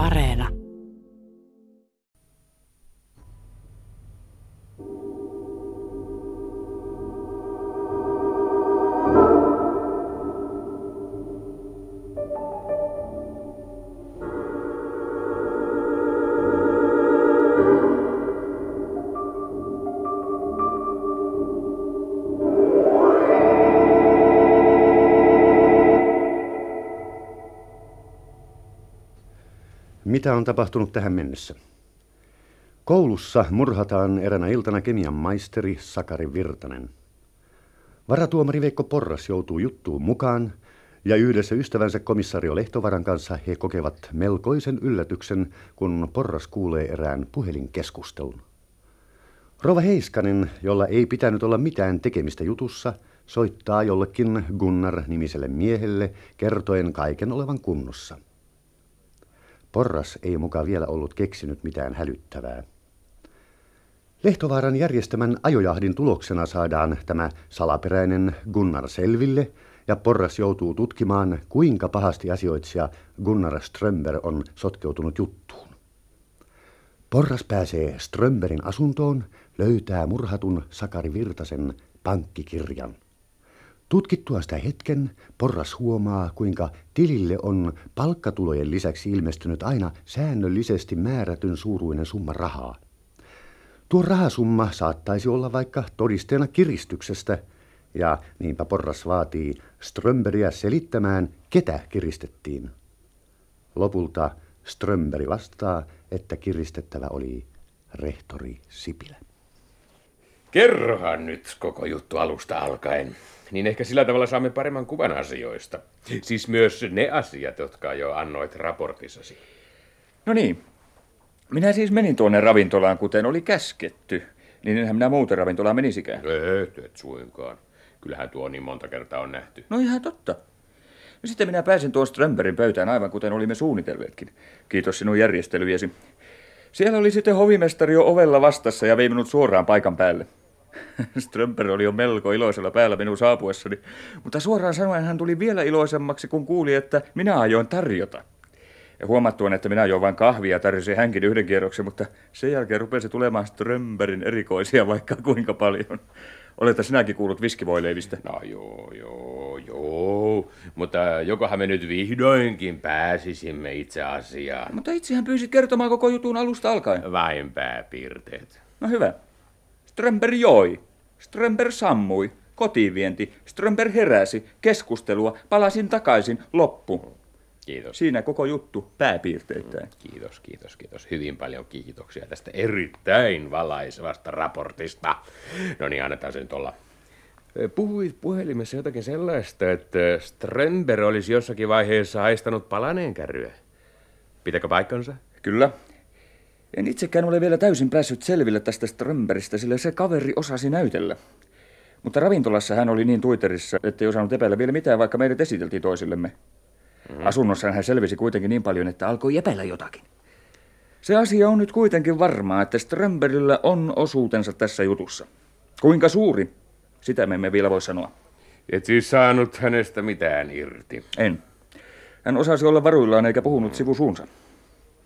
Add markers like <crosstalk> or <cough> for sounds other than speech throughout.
Areena. Mitä on tapahtunut tähän mennessä? Koulussa murhataan eränä iltana kemian maisteri Sakari Virtanen. Varatuomari Veikko Porras joutuu juttuun mukaan ja yhdessä ystävänsä komissario Lehtovaran kanssa he kokevat melkoisen yllätyksen, kun Porras kuulee erään puhelinkeskustelun. Rova Heiskanen, jolla ei pitänyt olla mitään tekemistä jutussa, soittaa jollekin Gunnar-nimiselle miehelle kertoen kaiken olevan kunnossa – Porras ei mukaan vielä ollut keksinyt mitään hälyttävää. Lehtovaaran järjestämän ajojahdin tuloksena saadaan tämä salaperäinen Gunnar selville, ja Porras joutuu tutkimaan, kuinka pahasti asioitsija Gunnar Strömber on sotkeutunut juttuun. Porras pääsee Strömberin asuntoon, löytää murhatun Sakari Virtasen pankkikirjan. Tutkittua sitä hetken, Porras huomaa, kuinka tilille on palkkatulojen lisäksi ilmestynyt aina säännöllisesti määrätyn suuruinen summa rahaa. Tuo rahasumma saattaisi olla vaikka todisteena kiristyksestä, ja niinpä Porras vaatii Strömberiä selittämään, ketä kiristettiin. Lopulta Strömberi vastaa, että kiristettävä oli rehtori Sipilä. Kerrohan nyt koko juttu alusta alkaen niin ehkä sillä tavalla saamme paremman kuvan asioista. Siis myös ne asiat, jotka jo annoit raportissasi. No niin. Minä siis menin tuonne ravintolaan, kuten oli käsketty. Niin enhän minä muuta ravintolaan menisikään. Et, et suinkaan. Kyllähän tuo niin monta kertaa on nähty. No ihan totta. No sitten minä pääsin tuon Strömberin pöytään aivan kuten olimme suunnitelleetkin. Kiitos sinun järjestelyjesi. Siellä oli sitten hovimestari jo ovella vastassa ja vei minut suoraan paikan päälle. <laughs> Strömper oli jo melko iloisella päällä minun saapuessani, mutta suoraan sanoen hän tuli vielä iloisemmaksi, kun kuuli, että minä ajoin tarjota. Ja huomattuaan, että minä ajoin vain kahvia, tarjosi hänkin yhden kierroksen, mutta sen jälkeen rupesi tulemaan Strömberin erikoisia vaikka kuinka paljon. Olette sinäkin kuullut viskivoileivistä? No joo, joo, joo. Mutta jokohan me nyt vihdoinkin pääsisimme itse asiaan. Mutta itsehän pyysit kertomaan koko jutun alusta alkaen. Vain pääpiirteet. No hyvä. Strömber joi. Strömber sammui. Kotivienti. Strömber heräsi. Keskustelua. Palasin takaisin. Loppu. Kiitos. Siinä koko juttu pääpiirteittäin. Kiitos, kiitos, kiitos. Hyvin paljon kiitoksia tästä erittäin valaisevasta raportista. No niin, annetaan sen tuolla. Puhuit puhelimessa jotakin sellaista, että Strömber olisi jossakin vaiheessa haistanut palaneen kärryä. Pitäkö paikkansa? Kyllä, en itsekään ole vielä täysin päässyt selville tästä Strömberistä, sillä se kaveri osasi näytellä. Mutta ravintolassa hän oli niin tuiterissa, ettei osannut epäillä vielä mitään, vaikka meidät esiteltiin toisillemme. Mm. Asunnossaan hän selvisi kuitenkin niin paljon, että alkoi epäillä jotakin. Se asia on nyt kuitenkin varmaa, että Strömberillä on osuutensa tässä jutussa. Kuinka suuri? Sitä me emme vielä voi sanoa. Et siis saanut hänestä mitään irti? En. Hän osasi olla varuillaan eikä puhunut sivusuunsa.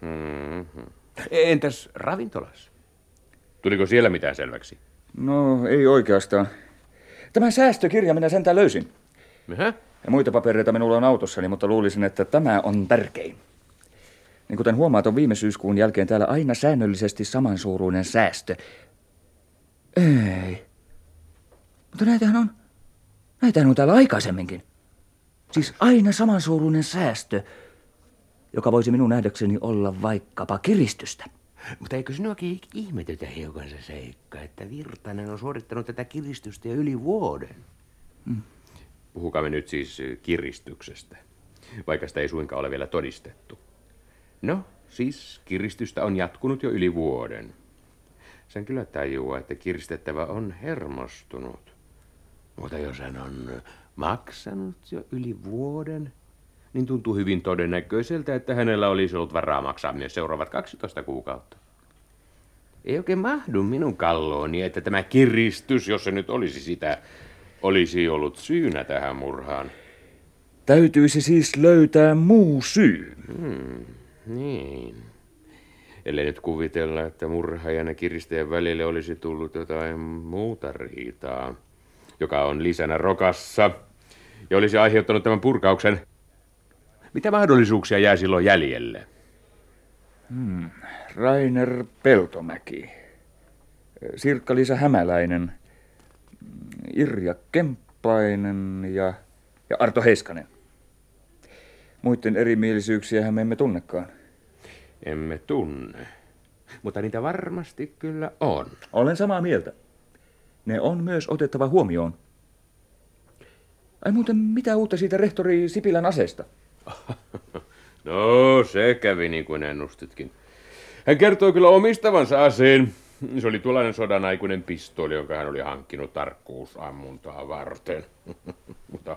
Mm-hmm. Entäs ravintolassa? Tuliko siellä mitään selväksi? No, ei oikeastaan. Tämä säästökirja minä sentään löysin. Mitä? Ja muita papereita minulla on autossani, mutta luulisin, että tämä on tärkein. Niin kuten huomaat, on viime syyskuun jälkeen täällä aina säännöllisesti samansuuruinen säästö. Ei. Mutta näitähän on, näitähän on täällä aikaisemminkin. Siis aina samansuuruinen säästö joka voisi minun nähdäkseni olla vaikkapa kiristystä. Mutta eikö sinuakin ihmetytä hiukan se seikka, että Virtanen on suorittanut tätä kiristystä jo yli vuoden? Hmm. Puhukaamme nyt siis kiristyksestä, vaikka sitä ei suinkaan ole vielä todistettu. No, siis kiristystä on jatkunut jo yli vuoden. Sen kyllä tajua, että kiristettävä on hermostunut. Mutta jos hän on maksanut jo yli vuoden, niin tuntuu hyvin todennäköiseltä, että hänellä olisi ollut varaa maksaa myös seuraavat 12 kuukautta. Ei oikein mahdu minun kallooni, että tämä kiristys, jos se nyt olisi sitä, olisi ollut syynä tähän murhaan. Täytyisi siis löytää muu syy. Hmm. Niin. Ellei nyt kuvitella, että murhaajan ja kiristäjän välille olisi tullut jotain muuta riitaa, joka on lisänä rokassa ja olisi aiheuttanut tämän purkauksen. Mitä mahdollisuuksia jää silloin jäljelle? Hmm. Rainer Peltomäki, Sirkka-Liisa Hämäläinen, Irja Kemppainen ja, ja Arto Heiskanen. Muiden erimielisyyksiä me emme tunnekaan. Emme tunne. Mutta niitä varmasti kyllä on. Olen samaa mieltä. Ne on myös otettava huomioon. Ai muuten mitä uutta siitä rehtori Sipilän aseesta? <laughs> no, se kävi niin kuin ennustitkin. Hän kertoi kyllä omistavansa aseen. Se oli tuollainen sodan aikuinen pistooli, jonka hän oli hankkinut tarkkuusammuntaa varten. <laughs> Mutta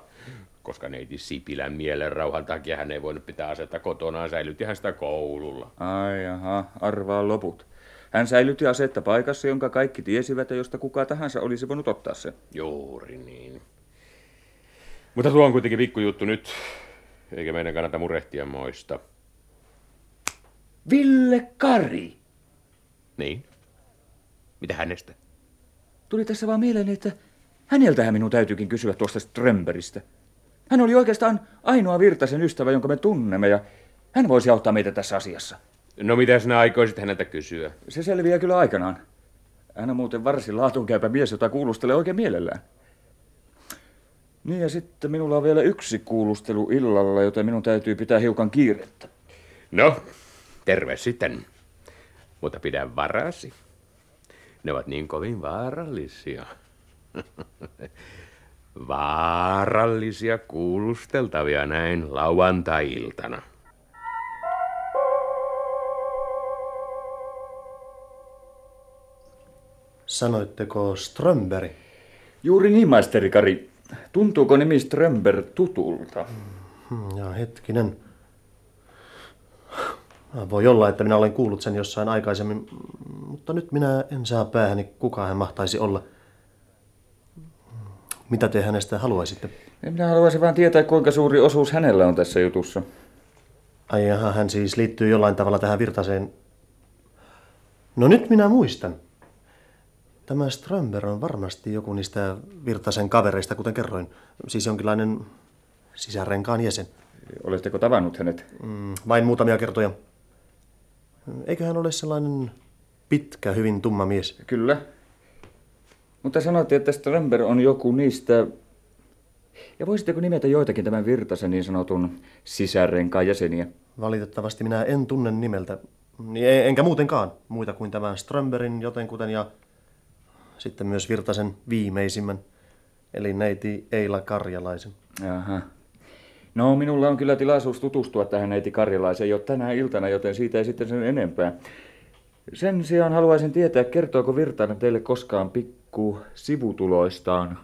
koska neiti Sipilän mielen rauhan takia hän ei voinut pitää asetta kotonaan, säilytti hän sitä koululla. Ai jaha, arvaa loput. Hän säilytti asetta paikassa, jonka kaikki tiesivät ja josta kuka tahansa olisi voinut ottaa sen. Juuri niin. Mutta tuo on kuitenkin pikkujuttu nyt, eikä meidän kannata murehtia moista. Ville Kari! Niin? Mitä hänestä? Tuli tässä vaan mieleen, että häneltähän minun täytyykin kysyä tuosta Strömberistä. Hän oli oikeastaan ainoa Virtasen ystävä, jonka me tunnemme, ja hän voisi auttaa meitä tässä asiassa. No mitä sinä aikoisit häneltä kysyä? Se selviää kyllä aikanaan. Hän on muuten varsin laatuunkäypä mies, jota kuulustelee oikein mielellään. Niin ja sitten minulla on vielä yksi kuulustelu illalla, joten minun täytyy pitää hiukan kiirettä. No, terve sitten. Mutta pidä varasi. Ne ovat niin kovin vaarallisia. <laughs> Vaarallisia kuulusteltavia näin lauantai-iltana. Sanoitteko Strömberg? Juuri niin, maisteri Kari. Tuntuuko nimi Strömberg tutulta? Hmm, ja hetkinen. Voi olla, että minä olen kuullut sen jossain aikaisemmin, mutta nyt minä en saa päähäni, kuka hän mahtaisi olla. Mitä te hänestä haluaisitte? Minä haluaisin vain tietää, kuinka suuri osuus hänellä on tässä jutussa. Ai jaha, hän siis liittyy jollain tavalla tähän virtaseen. No nyt minä muistan. Tämä Strömberg on varmasti joku niistä Virtasen kavereista, kuten kerroin. Siis jonkinlainen sisärenkaan jäsen. Oletteko tavannut hänet? Mm, vain muutamia kertoja. Eikö hän ole sellainen pitkä, hyvin tumma mies? Kyllä. Mutta sanoitte, että Strömberg on joku niistä... Ja voisitteko nimetä joitakin tämän Virtasen niin sanotun sisärenkaan jäseniä? Valitettavasti minä en tunne nimeltä. Niin enkä muutenkaan muita kuin tämän Strömberin jotenkuten ja sitten myös Virtasen viimeisimmän, eli neiti Eila Karjalaisen. Aha. No, minulla on kyllä tilaisuus tutustua tähän neiti Karjalaiseen jo tänä iltana, joten siitä ei sitten sen enempää. Sen sijaan haluaisin tietää, kertooko Virtanen teille koskaan pikku sivutuloistaan?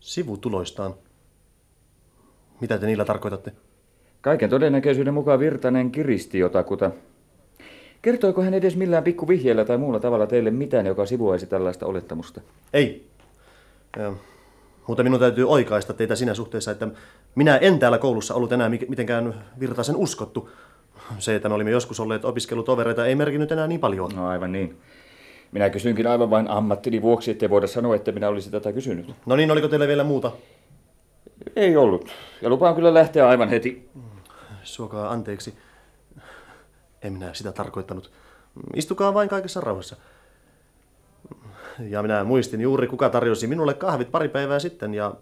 Sivutuloistaan? Mitä te niillä tarkoitatte? Kaiken todennäköisyyden mukaan Virtanen kiristi jotakuta. Kertoiko hän edes millään pikku vihjeellä tai muulla tavalla teille mitään, joka sivuaisi tällaista olettamusta? Ei. Ja, mutta minun täytyy oikaista teitä siinä suhteessa, että minä en täällä koulussa ollut enää mitenkään Virtasen uskottu. Se, että me olimme joskus olleet opiskelutovereita, ei merkinnyt enää niin paljon. No aivan niin. Minä kysyinkin aivan vain ammattini vuoksi, ettei voida sanoa, että minä olisin tätä kysynyt. No niin, oliko teille vielä muuta? Ei ollut. Ja lupaan kyllä lähteä aivan heti. Suokaa anteeksi. En minä sitä tarkoittanut. Istukaa vain kaikessa rauhassa. Ja minä muistin juuri, kuka tarjosi minulle kahvit pari päivää sitten. Ja,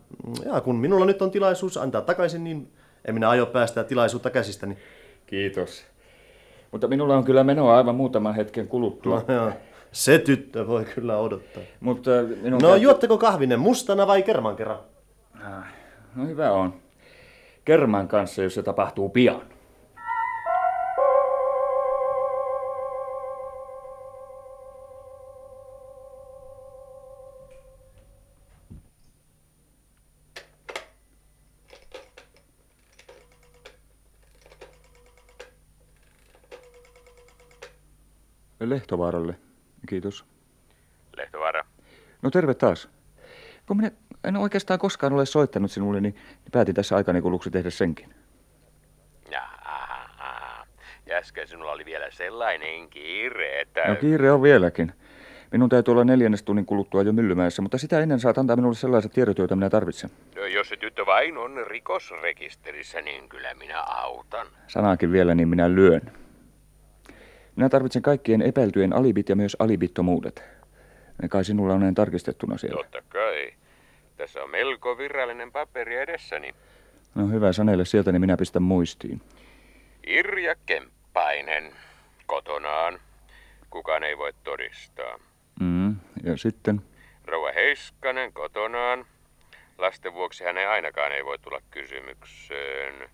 ja kun minulla nyt on tilaisuus antaa takaisin, niin en minä aio päästä tilaisuutta käsistäni. Kiitos. Mutta minulla on kyllä menoa aivan muutaman hetken kuluttua. No, joo. Se tyttö voi kyllä odottaa. Mutta minun no täytyy... juotteko kahvinen mustana vai kerman kerran? Ah, no hyvä on. Kerman kanssa, jos se tapahtuu pian. Lehtovaaralle. Kiitos. Lehtovaara. No terve taas. Kun minä en oikeastaan koskaan ole soittanut sinulle, niin päätin tässä aikani kuluksi tehdä senkin. Jaha, äsken sinulla oli vielä sellainen kiire, että... No kiire on vieläkin. Minun täytyy olla neljännes tunnin kuluttua jo Myllymäessä, mutta sitä ennen saat antaa minulle sellaiset tiedot, joita minä tarvitsen. No, jos se tyttö vain on rikosrekisterissä, niin kyllä minä autan. Sanaakin vielä, niin minä lyön. Minä tarvitsen kaikkien epäiltyjen alibit ja myös alibittomuudet. Ne kai sinulla on näin tarkistettuna siellä. Totta kai. Tässä on melko virallinen paperi edessäni. No hyvä, sanele sieltä, niin minä pistän muistiin. Irja Kemppainen. Kotonaan. Kukaan ei voi todistaa. Mm, ja sitten? Rouva Heiskanen kotonaan. Lasten vuoksi hän ei ainakaan ei voi tulla kysymykseen.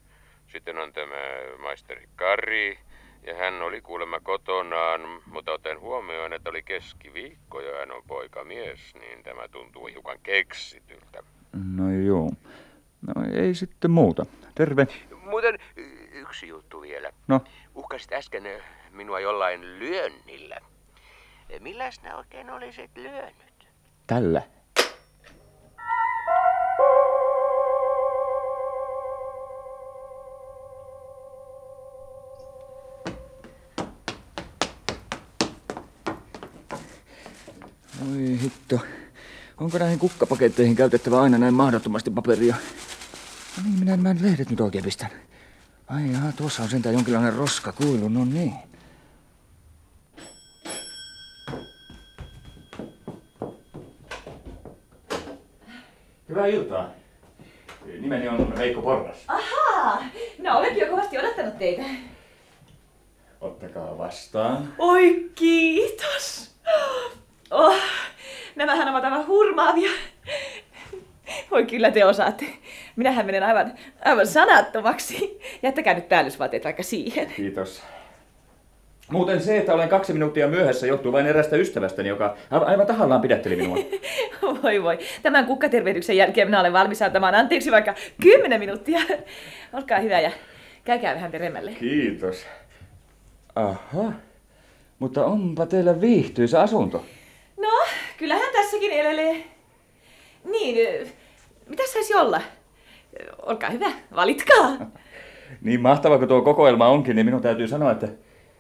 Sitten on tämä maisteri Kari. Ja hän oli kuulemma kotonaan, mutta oten huomioon, että oli keskiviikko ja hän on poikamies, niin tämä tuntuu hiukan keksityltä. No joo. No ei sitten muuta. Terve. Muuten yksi juttu vielä. No, Uhkasit äsken minua jollain lyönnillä. Milläs nämä oikein olisit lyönyt? tällä. Oi hitto. Onko näihin kukkapaketteihin käytettävä aina näin mahdottomasti paperia? No niin, minä nämä lehdet nyt oikein pistän. Ai jaa, tuossa on sentään jonkinlainen roska kuilu, no niin. Hyvää iltaa. Nimeni on Veikko Porras. Ahaa, no olenkin jo kovasti odottanut teitä. Ottakaa vastaan. Oi kiitos. Oh, nämähän ovat aivan hurmaavia. Voi kyllä te osaatte. Minähän menen aivan, aivan sanattomaksi. Jättäkää nyt päällysvaatteet vaikka siihen. Kiitos. Muuten se, että olen kaksi minuuttia myöhässä, johtuu vain erästä ystävästäni, joka aivan tahallaan pidätteli minua. <laughs> Voi voi. Tämän kukkatervehdyksen jälkeen minä olen valmis antamaan anteeksi vaikka kymmenen minuuttia. Olkaa hyvä ja käykää vähän peremmälle. Kiitos. Aha. Mutta onpa teillä viihtyisä asunto. Kyllähän tässäkin elelee. Niin, mitä saisi olla? Olkaa hyvä, valitkaa. <laughs> Niin mahtava kuin tuo kokoelma onkin, niin minun täytyy sanoa, että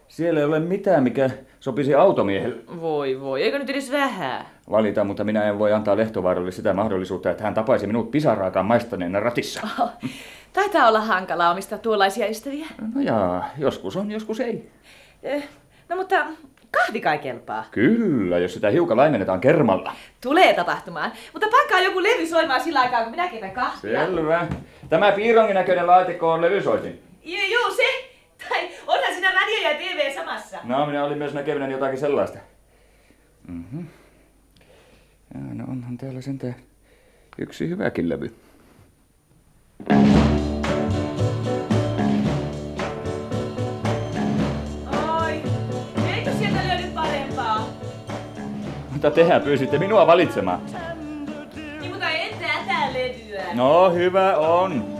siellä ei ole mitään, mikä sopisi automiehelle. Voi voi, eikö nyt edes vähän? Valita, mutta minä en voi antaa Lehtovaaralle sitä mahdollisuutta, että hän tapaisi minut pisaraakaan maistaneena ratissa. Oh, taitaa olla hankalaa omistaa tuollaisia ystäviä. No jaa, joskus on, joskus ei. Ö, No mutta kahvi kai kelpaa. Kyllä, jos sitä hiukan laimennetaan kermalla. Tulee tapahtumaan. Mutta pankaa joku levy soimaan sillä aikaa, kun minä keitän kahvia. Selvä. Tämä piirongin näköinen laatikko on levysoitin. Joo, joo, se. Tai onhan siinä radio ja TV samassa. No, minä olin myös näkevinäni jotakin sellaista. Mhm. Ja, no onhan täällä sentään yksi hyväkin levy. Oi, Mutta tehän pyysitte minua valitsemaan. Niin, mutta en tätä levyä. No, hyvä on.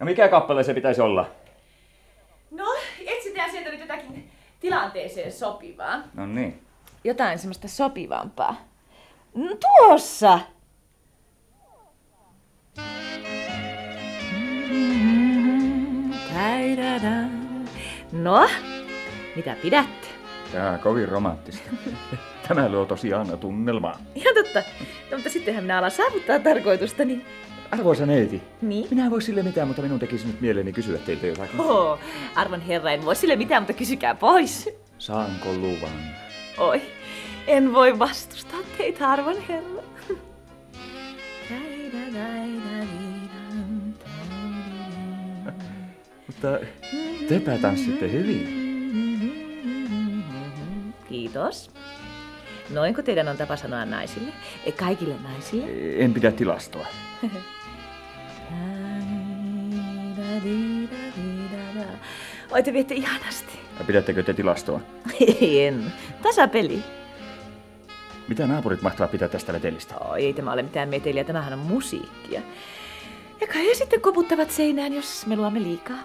No mikä kappale se pitäisi olla? No, etsitään sieltä nyt jotakin tilanteeseen sopivaa. No niin. Jotain semmoista sopivampaa. Mm, Tuossa! No, mitä pidätte? Tää kovin romanttista. <laughs> Tämä luo tosiaan tunnelmaa. Ihan totta. No, mutta sittenhän minä alan saavuttaa tarkoitustani. Arvoisa neiti, Niin? minä en voi sille mitään, mutta minun tekisi nyt mieleeni kysyä teiltä jotakin. Oo, arvon herra, en voi sille mitään, mutta kysykää pois. Saanko luvan? Oi, en voi vastustaa teitä, arvon herra. Mutta tepä tanssitte hyvin. Kiitos. Noinko teidän on tapa sanoa naisille? E, Kaikille naisille? En pidä tilastoa. <laughs> Oi, te viette ihanasti. Ja Pidättekö te tilastoa? <laughs> En. Tasapeli. Mitä naapurit mahtavat pitää tästä vetelistä? Oi, ei tämä ole mitään meteliä, tämähän on musiikkia. Ja kai he sitten koputtavat seinään, jos me luomme liikaa.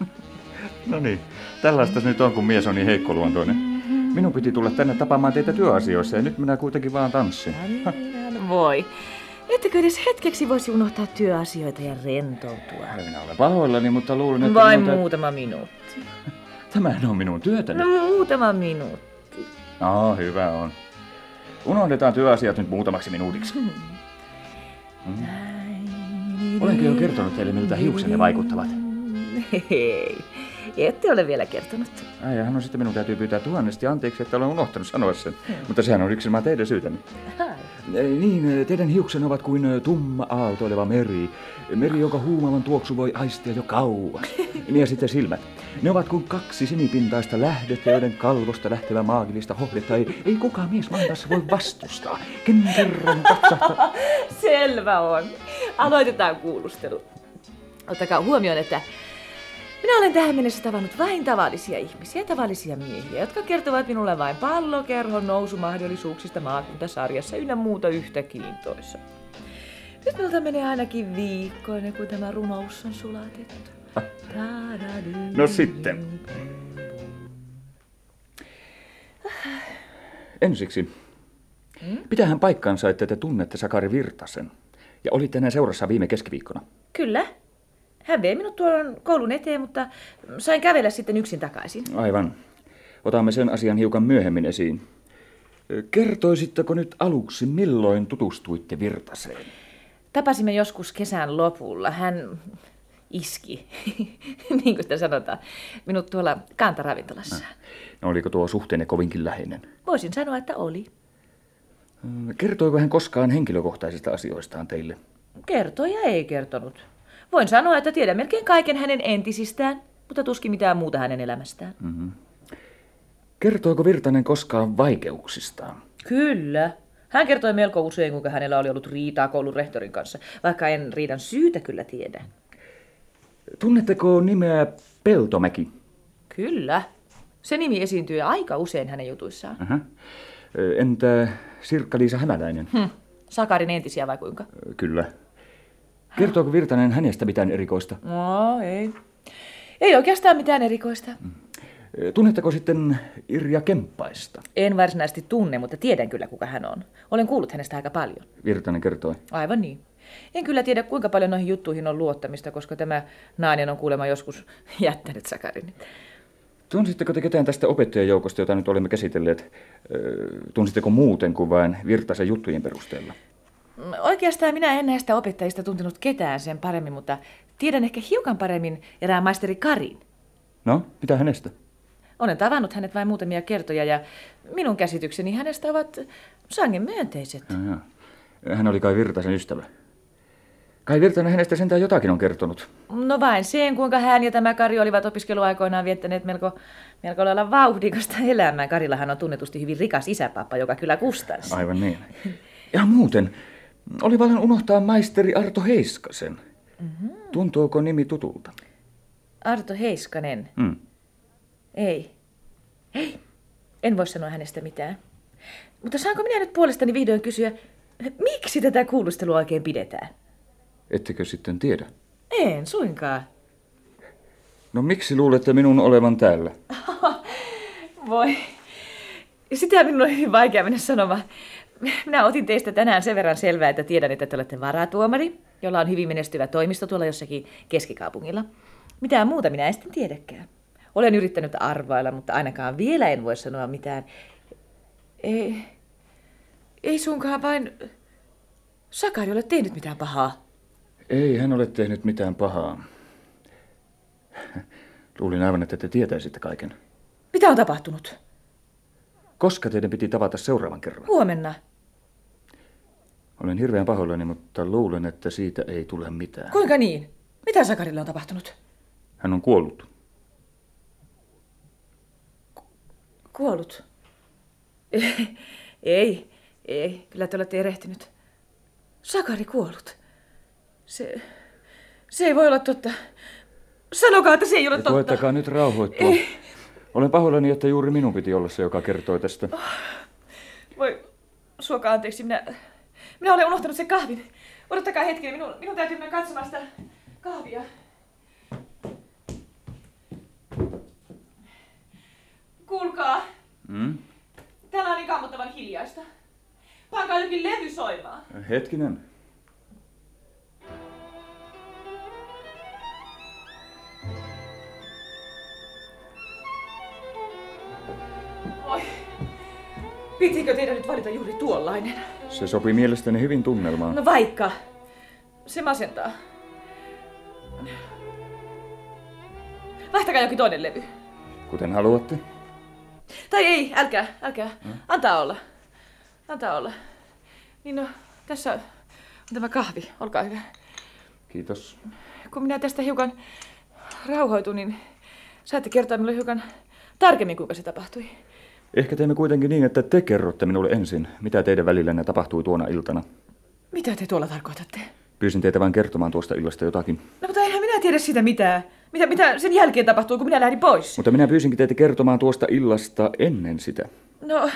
<laughs> No niin, tällaista nyt on, kun mies on niin heikkoluontoinen. Minun piti tulla tänne tapaamaan teitä työasioissa ja nyt minä kuitenkin vaan tanssin. Voi. Ettekö edes hetkeksi voisi unohtaa työasioita ja rentoutua? Minä olen pahoillani, mutta luulen, että... Vain minun tä- muutama minuutti. <laughs> Tämähän on minun työtäni. No muutama minuutti. No, hyvä on. Unohdetaan työasiat nyt muutamaksi minuutiksi. Olenko jo kertonut teille, miltä hiuksenne vaikuttavat? Ette ole vielä kertonut. Ai, no sitten minun täytyy pyytää tuhannesti anteeksi, että olen unohtanut sanoa sen. Mutta sehän on yksinomaan teidän syytäni. Ei, Niin, teidän hiuksen ovat kuin ö, tumma aaltoileva meri. Meri, jonka huumavan tuoksu voi aistia jo kauas. <laughs> Niin ja sitten silmät. Ne ovat kuin kaksi sinipintaista lähdettä, joiden kalvosta lähtevä maagillista hohdetta ei, ei kukaan mies maailmassa voi vastustaa. Ken kerran katsahtaa. <laughs> Selvä on. Aloitetaan kuulustelu. Ottakaa huomioon, että minä olen tähän mennessä tavannut vain tavallisia ihmisiä, tavallisia miehiä, jotka kertovat minulle vain pallokerhon nousumahdollisuuksista maakuntasarjassa ynnä muuta yhtä kiintoissa. Nyt minulta menee ainakin viikko ennen kuin tämä runous on sulatettu. No sitten. Ensiksi. Pitähän paikkansa, että te tunnette Sakari Virtasen. Ja olitte hänen seurassa viime keskiviikkona. Kyllä. Hän vei minut tuon koulun eteen, mutta sain kävellä sitten yksin takaisin. Aivan. Otamme sen asian hiukan myöhemmin esiin. Kertoisitteko nyt aluksi, milloin tutustuitte Virtaseen? Tapasimme joskus kesän lopulla. Hän iski, <laughs> niin kuin sitä sanotaan, minut tuolla kantaravintolassa. No, oliko tuo suhteenne kovinkin läheinen? Voisin sanoa, että oli. Kertoiko hän koskaan henkilökohtaisista asioistaan teille? Kertoi ja ei kertonut. Voin sanoa, että tiedän melkein kaiken hänen entisistään, mutta tuskin mitään muuta hänen elämästään. Kertoiko Virtanen koskaan vaikeuksistaan? Kyllä. Hän kertoi melko usein, kuinka hänellä oli ollut riitaa koulun rehtorin kanssa, vaikka en riidan syytä kyllä tiedä. Tunnetteko nimeä Peltomäki? Kyllä. Se nimi esiintyy aika usein hänen jutuissaan. Aha. Entä Sirkka-Liisa Hämäläinen? Hm. Sakarin entisiä vai kuinka? Kyllä. Kertooko Virtanen hänestä mitään erikoista? No, ei. Ei oikeastaan mitään erikoista. Tunnetteko sitten Irja Kemppaista? En varsinaisesti tunne, mutta tiedän kyllä, kuka hän on. Olen kuullut hänestä aika paljon. Virtanen kertoi. Aivan niin. En kyllä tiedä, kuinka paljon noihin juttuihin on luottamista, koska tämä nainen on kuulemma joskus <laughs> jättänyt Sakarin. Tunsitteko te ketään tästä opettajajoukosta, jota nyt olemme käsitelleet? Tunsitteko muuten kuin vain Virtasen juttujen perusteella? Oikeastaan minä en näistä opettajista tuntenut ketään sen paremmin, mutta tiedän ehkä hiukan paremmin erään maisteri Karin. No, mitä hänestä? Olen tavannut hänet vain muutamia kertoja ja minun käsitykseni hänestä ovat sangen myönteiset. Jaa, jaa. Hän oli kai Virtasen ystävä. Kai Virtanen hänestä sentään jotakin on kertonut. No vain sen, kuinka hän ja tämä Kari olivat opiskeluaikoinaan viettäneet melko, melko lailla vauhdikasta elämää. Karillahan on tunnetusti hyvin rikas isäpappa, joka kyllä kustansi. Aivan niin. Ja muuten, oli paljon unohtaa maisteri Arto Heiskasen. Mm-hmm. Tuntuuko nimi tutulta? Arto Heiskanen. Mm. Ei. Ei. En voi sanoa hänestä mitään. Mutta saanko minä nyt puolestani vihdoin kysyä, miksi tätä kuulustelua oikein pidetään? Ettekö sitten tiedä? En suinkaan. No miksi luulette minun olevan täällä? <laughs> Voi. Sitä minun on hyvin vaikea mennä sanomaan. <laughs> Minä otin teistä tänään sen verran selvää, että tiedän, että te olette varatuomari, jolla on hyvin menestyvä toimisto tuolla jossakin keskikaupungilla. Mitään muuta minä en sitten tiedäkään. Olen yrittänyt arvailla, mutta ainakaan vielä en voi sanoa mitään. Ei, ei sunkaan vain... Sakari ole tehnyt mitään pahaa. Ei hän ole tehnyt mitään pahaa. Luulin aivan, että te tietäisitte kaiken. Mitä on tapahtunut? Koska teidän piti tavata seuraavan kerran? Huomenna. Olen hirveän pahoillani, mutta luulen, että siitä ei tule mitään. Kuinka niin? Mitä Sakarille on tapahtunut? Hän on kuollut. Kuollut? <laughs> ei, ei, kyllä te olette erehtynyt. Sakari kuollut. Se, se ei voi olla totta. Sanokaa, että se ei ole totta. Koettakaa nyt rauhoittua. Ei. Olen pahoillani, että juuri minun piti olla se, joka kertoi tästä. Voi, suokaa anteeksi, minä, minä olen unohtanut sen kahvin. Odottakaa hetki, minun, minun täytyy mennä katsomaan sitä kahvia. Kuulkaa, Mm? täällä on niin kammottavan hiljaista. Pankaa jokin levy soimaan. Hetkinen. Pitikö teidän nyt valita juuri tuollainen? Se sopii mielestäni hyvin tunnelmaan. No vaikka. Se masentaa. Vaihtakaa jokin toinen levy. Kuten haluatte. Tai ei, älkää, älkää. Antaa olla. Antaa olla. Niin no, tässä on tämä kahvi. Olkaa hyvä. Kiitos. Kun minä tästä hiukan rauhoitun, niin saatte kertoa minulle hiukan tarkemmin, kuinka se tapahtui. Ehkä teemme kuitenkin niin, että te kerrotte minulle ensin, mitä teidän välillänne tapahtui tuona iltana. Mitä te tuolla tarkoitatte? Pyysin teitä vain kertomaan tuosta illasta jotakin. No mutta eihän minä tiedä siitä mitään. Mitä, mitä sen jälkeen tapahtui, kun minä lähdin pois? Mutta minä pyysinkin teitä kertomaan tuosta illasta ennen sitä. No,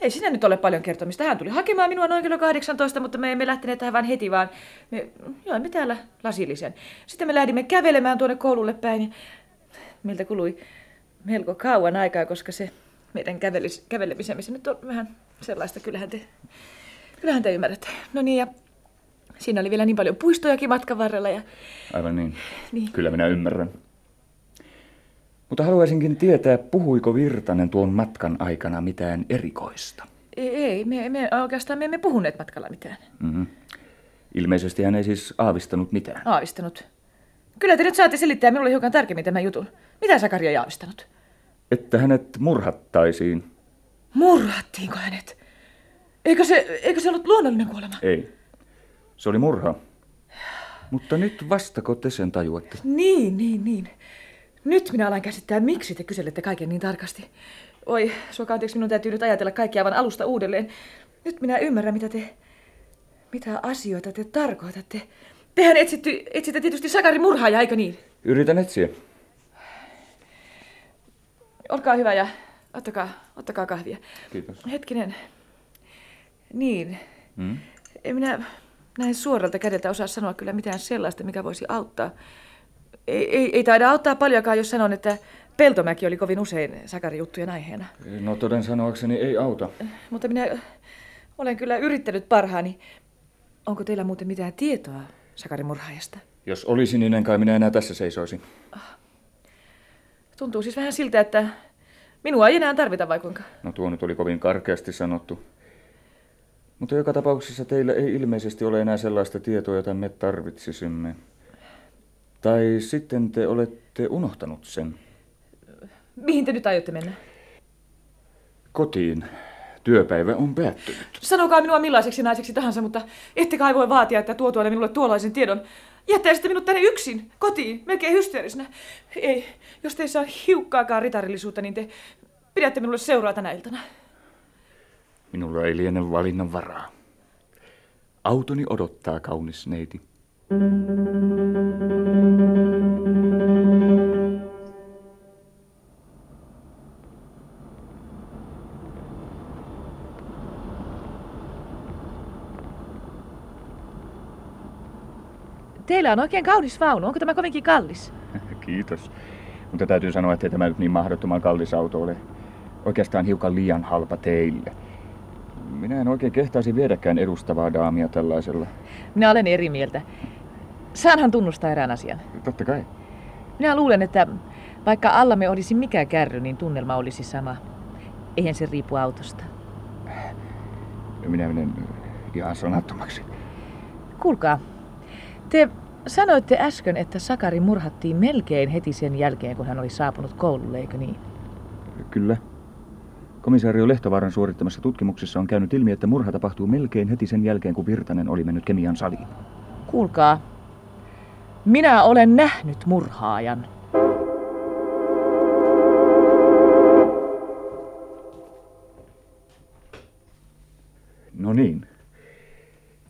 ei siinä nyt ole paljon kertomista. Hän tuli hakemaan minua noin kello 18, mutta me emme lähteneet tähän vain heti, vaan me joimme täällä lasillisen. Sitten me lähdimme kävelemään tuonne koululle päin. ja Meiltä kului melko kauan aikaa, koska se meidän kävelis, kävelemisemme se nyt on vähän sellaista. Kyllähän te, kyllähän te ymmärrätte. No niin, ja siinä oli vielä niin paljon puistojakin matkan varrella. Ja Aivan niin. Niin. Kyllä minä ymmärrän. Mutta haluaisinkin tietää, puhuiko Virtanen tuon matkan aikana mitään erikoista. ei, ei me, me, oikeastaan me emme puhuneet matkalla mitään. Mm-hmm. Ilmeisesti hän ei siis aavistanut mitään. Aavistanut. Kyllä te nyt saatte selittää minulle hiukan tarkemmin tämän jutun. Mitä Sakari ei aavistanut? Että hänet murhattaisiin. Murhattiinko hänet? Eikö se, eikö se ollut luonnollinen kuolema? Ei. Se oli murha. Mutta nyt vastako te sen tajuatte? Niin, niin, niin. Nyt minä alan käsittää, miksi te kyselette kaiken niin tarkasti. Oi, suokaa anteeksi, minun täytyy nyt ajatella kaikkia aivan alusta uudelleen. Nyt minä ymmärrän, mitä te... Mitä asioita te tarkoitatte. Tehän etsitty, etsitte tietysti Sakari murhaaja, eikö niin? Yritän etsiä. Olkaa hyvä ja ottakaa, ottakaa kahvia. Kiitos. Hetkinen. Niin. Hmm? En minä näin suoralta kädeltä osaa sanoa kyllä mitään sellaista, mikä voisi auttaa. Ei, ei, ei taida auttaa paljonkaan, jos sanon, että Peltomäki oli kovin usein Sakari-juttujen aiheena. No toden sanoakseni ei auta. Mutta minä olen kyllä yrittänyt parhaani. Onko teillä muuten mitään tietoa Sakarin murhaajasta? Jos olisi, niin en kai minä enää tässä seisoisi. Tuntuu siis vähän siltä, että minua ei enää tarvita vai kuinka? No tuo nyt oli kovin karkeasti sanottu. Mutta joka tapauksessa teillä ei ilmeisesti ole enää sellaista tietoa, jota me tarvitsisimme. Tai sitten te olette unohtanut sen. Mihin te nyt aiotte mennä? Kotiin. Työpäivä on päättynyt. Sanokaa minua millaiseksi naiseksi tahansa, mutta ette kai voi vaatia, että tuotuanne minulle tuollaisen tiedon. Jättäisitte minut tänne yksin, kotiin, melkein hysteerisenä. Ei, jos te ei saa hiukkaakaan ritarillisuutta, niin te pidätte minulle seuraa tänä iltana. Minulla ei liene valinnan varaa. Autoni odottaa, kaunis neiti. Teillä on oikein kaunis vaunu. Onko tämä kovinkin kallis? <laughs> Kiitos. Mutta täytyy sanoa, että ei tämä nyt niin mahdottoman kallis auto ole. Oikeastaan hiukan liian halpa teille. Minä en oikein kehtaisi viedäkään edustavaa daamia tällaisella. Minä olen eri mieltä. Saanhan tunnustaa erään asian. Totta kai. Minä luulen, että vaikka allamme olisi mikä kärry, niin tunnelma olisi sama. Eihän se riipu autosta. Minä menen ihan sanattomaksi. Kuulkaa, te sanoitte äsken, että Sakari murhattiin melkein heti sen jälkeen, kun hän oli saapunut koululle, eikö niin? Kyllä. Komisario Lehtovaaran suorittamassa tutkimuksessa on käynyt ilmi, että murha tapahtuu melkein heti sen jälkeen, kun Virtanen oli mennyt kemian saliin. Kuulkaa, minä olen nähnyt murhaajan. No niin.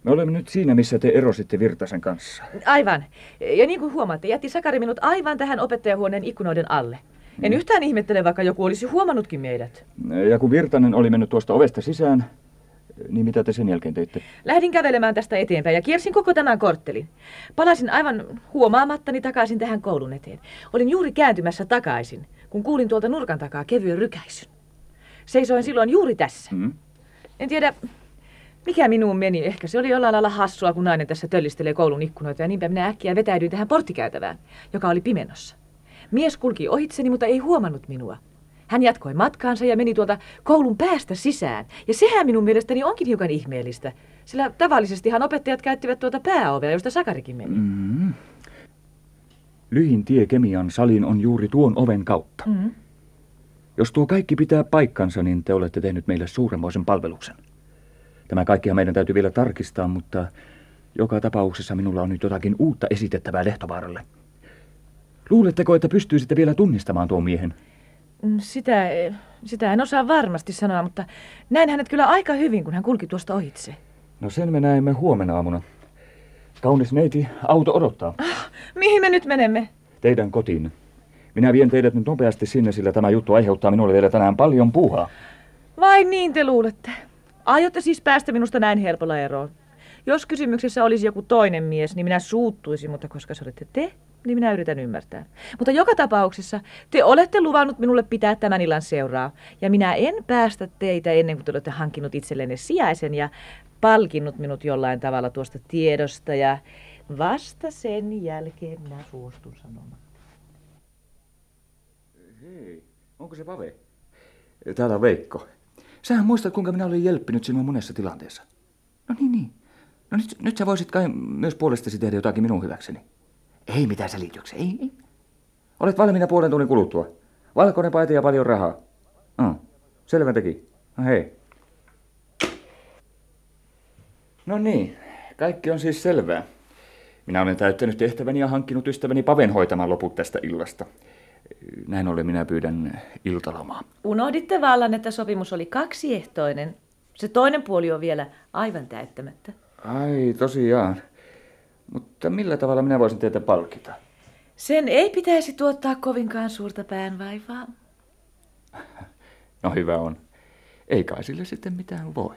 Me olemme nyt siinä, missä te erositte Virtasen kanssa. Aivan. Ja niin kuin huomaatte, jätti Sakari minut aivan tähän opettajahuoneen ikkunoiden alle. En yhtään ihmettele, vaikka joku olisi huomannutkin meidät. Ja kun Virtanen oli mennyt tuosta ovesta sisään, niin mitä te sen jälkeen teitte? Lähdin kävelemään tästä eteenpäin ja kiersin koko tämän korttelin. Palasin aivan huomaamattani takaisin tähän koulun eteen. Olin juuri kääntymässä takaisin, kun kuulin tuolta nurkan takaa kevyen rykäisyn. Seisoin silloin juuri tässä. Hmm? En tiedä, mikä minuun meni. Ehkä se oli jollain lailla hassua, kun nainen tässä töllistelee koulun ikkunoita ja niinpä minä äkkiä vetäydyin tähän porttikäytävään, joka oli pimennossa. Mies kulki ohitseni, mutta ei huomannut minua. Hän Hän jatkoi matkaansa ja meni tuolta koulun päästä sisään. Ja sehän minun mielestäni onkin hiukan ihmeellistä. Sillä tavallisestihan opettajat käyttivät tuota pääovea, josta Sakarikin meni. Mm. Lyhin tie kemian salin on juuri tuon oven kautta. Mm. Jos tuo kaikki pitää paikkansa, niin te olette tehnyt meille suuremmoisen palveluksen. Tämä kaikkia meidän täytyy vielä tarkistaa, mutta joka tapauksessa minulla on nyt jotakin uutta esitettävää Lehtovaaralle. Luuletteko, että pystyisitte vielä tunnistamaan tuon miehen? Mm, sitä, sitä en osaa varmasti sanoa, mutta näin hänet kyllä aika hyvin, kun hän kulki tuosta ohitse. No sen me näemme huomenna aamuna. Kaunis neiti, auto odottaa. Ah, mihin me nyt menemme? Teidän kotiin. Minä vien teidät nyt nopeasti sinne, sillä tämä juttu aiheuttaa minulle vielä tänään paljon puuhaa. Vai niin te luulette? Aiotte siis päästä minusta näin helpolla eroon? Jos kysymyksessä olisi joku toinen mies, niin minä suuttuisin, mutta koska se olette te, niin minä yritän ymmärtää. Mutta joka tapauksessa te olette luvannut minulle pitää tämän illan seuraa. Ja minä en päästä teitä ennen kuin te olette hankkinut itsellenne sijaisen ja palkinnut minut jollain tavalla tuosta tiedosta. Ja vasta sen jälkeen minä suostun sanomaan. Hei, onko se Pave? Täällä on Veikko. Sähän muistat, kuinka minä olen jelppinyt sinua monessa tilanteessa. No niin, niin. No nyt, nyt sä voisit kai myös puolestasi tehdä jotakin minun hyväkseni. Ei mitään selityksiä, ei, ei. Olet valmiina puolen tunnin kuluttua. Valkoinen paita ja paljon rahaa. Mm. Selvä teki. No hei. No niin, kaikki on siis selvää. Minä olen täyttänyt tehtäväni ja hankkinut ystäväni Paven hoitamaan loput tästä illasta. Näin ollen minä pyydän iltalomaa. Unohditte vallan, että sopimus oli kaksiehtoinen. Se toinen puoli on vielä aivan täyttämättä. Ai, tosiaan. Mutta millä tavalla minä voisin teitä palkita? Sen ei pitäisi tuottaa kovinkaan suurta päänvaivaa. <laughs> No hyvä on. Ei kai sille sitten mitään voi.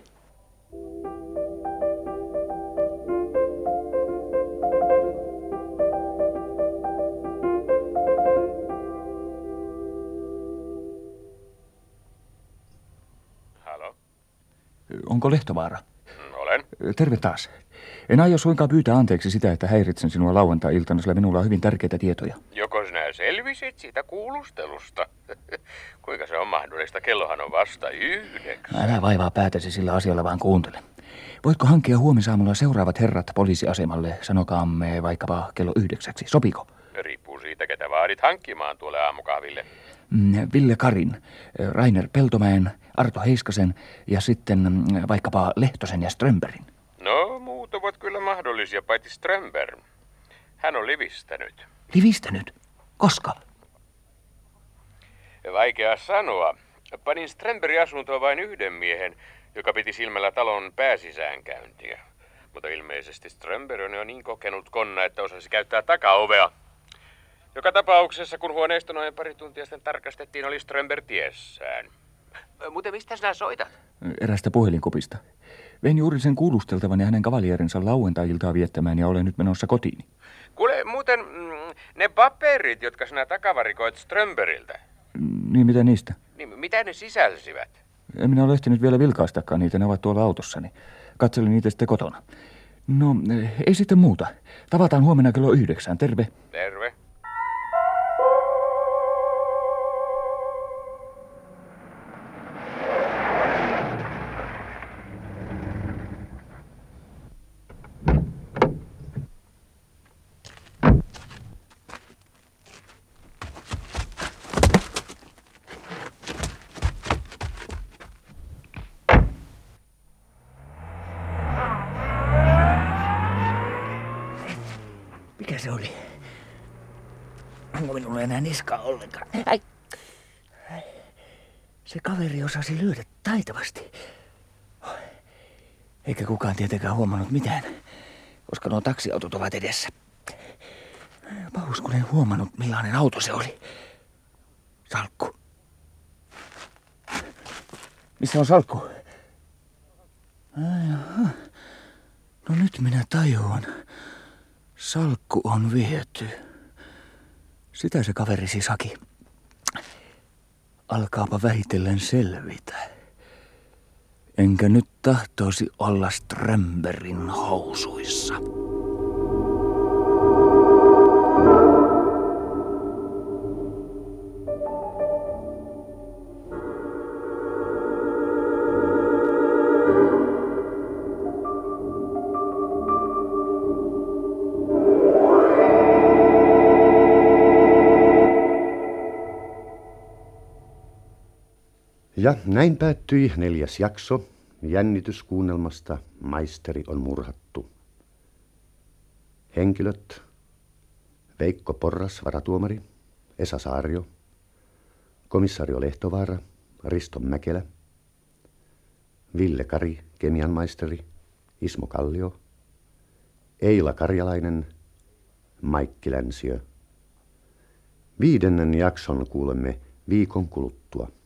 Onko Lehtovaara? Olen. Terve taas. En aio suinkaan pyytää anteeksi sitä, että häiritsen sinua lauantai-iltana, sillä minulla on hyvin tärkeitä tietoja. Joko sinä selvisit siitä kuulustelusta? <laughs> Kuinka se on mahdollista? Kellohan on vasta yhdeksän. Älä vaivaa päätäsi sillä asialla, vaan kuuntele. Voitko hankkia huomisaamulla seuraavat herrat poliisiasemalle, sanokaamme vaikkapa kello yhdeksäksi, sopiko? Riippuu siitä, ketä vaadit hankkimaan tuolle aamukahville. Mm, Ville Karin, Rainer Peltomäen, Arto Heiskasen ja sitten mm, vaikkapa Lehtosen ja Strömberin. No, muut ovat kyllä mahdollisia, paitsi Strömberg. Hän on livistänyt. Livistänyt? Koska? Vaikea sanoa. Panin Strömbergin asuntoon vain yhden miehen, joka piti silmällä talon pääsisäänkäyntiä. Mutta ilmeisesti Strömberg on jo niin kokenut konna, että osasi käyttää takaovea. Joka tapauksessa, kun huoneisto noin pari tuntia sitten tarkastettiin, oli Strömberg tiessään. Muuten mistä sinä soitat? Erästä puhelinkopista. Vein juuri sen kuulusteltavan ja hänen kavalierinsa lauantai-iltaa viettämään ja olen nyt menossa kotiin. Kuule, muuten mm, ne paperit, jotka sinä takavarikoit Strömberiltä, Mm, Niin mitä niistä? niin mitä ne sisälsivät? En minä ole ehtinyt vielä vilkaistakaan niitä, ne ovat tuolla autossani. Katselin niitä sitten kotona. No, eh, ei sitten muuta. Tavataan huomenna kello yhdeksän. Terve. Terve. Enää niskaa ollenkaan? Ai. Se kaveri osasi lyödä taitavasti. Eikä kukaan tietenkään huomannut mitään, koska nuo taksiautot ovat edessä. Paus, kun en huomannut, millainen auto se oli. Salkku. Missä on salkku? Ai. No nyt minä tajuan. Salkku on viety. Sitä se kaveri siis haki. Alkaapa vähitellen selvitä. Enkä nyt tahtoisi olla Strömberin housuissa. Ja näin päättyi neljäs jakso. Jännityskuunnelmasta Maisteri on murhattu. Henkilöt. Veikko Porras, varatuomari, Esa Saario, komissario Lehtovaara, Risto Mäkelä, Ville Kari, kemianmaisteri, Ismo Kallio, Eila Karjalainen, Maikki Länsiö. Viidennen jakson kuulemme viikon kuluttua.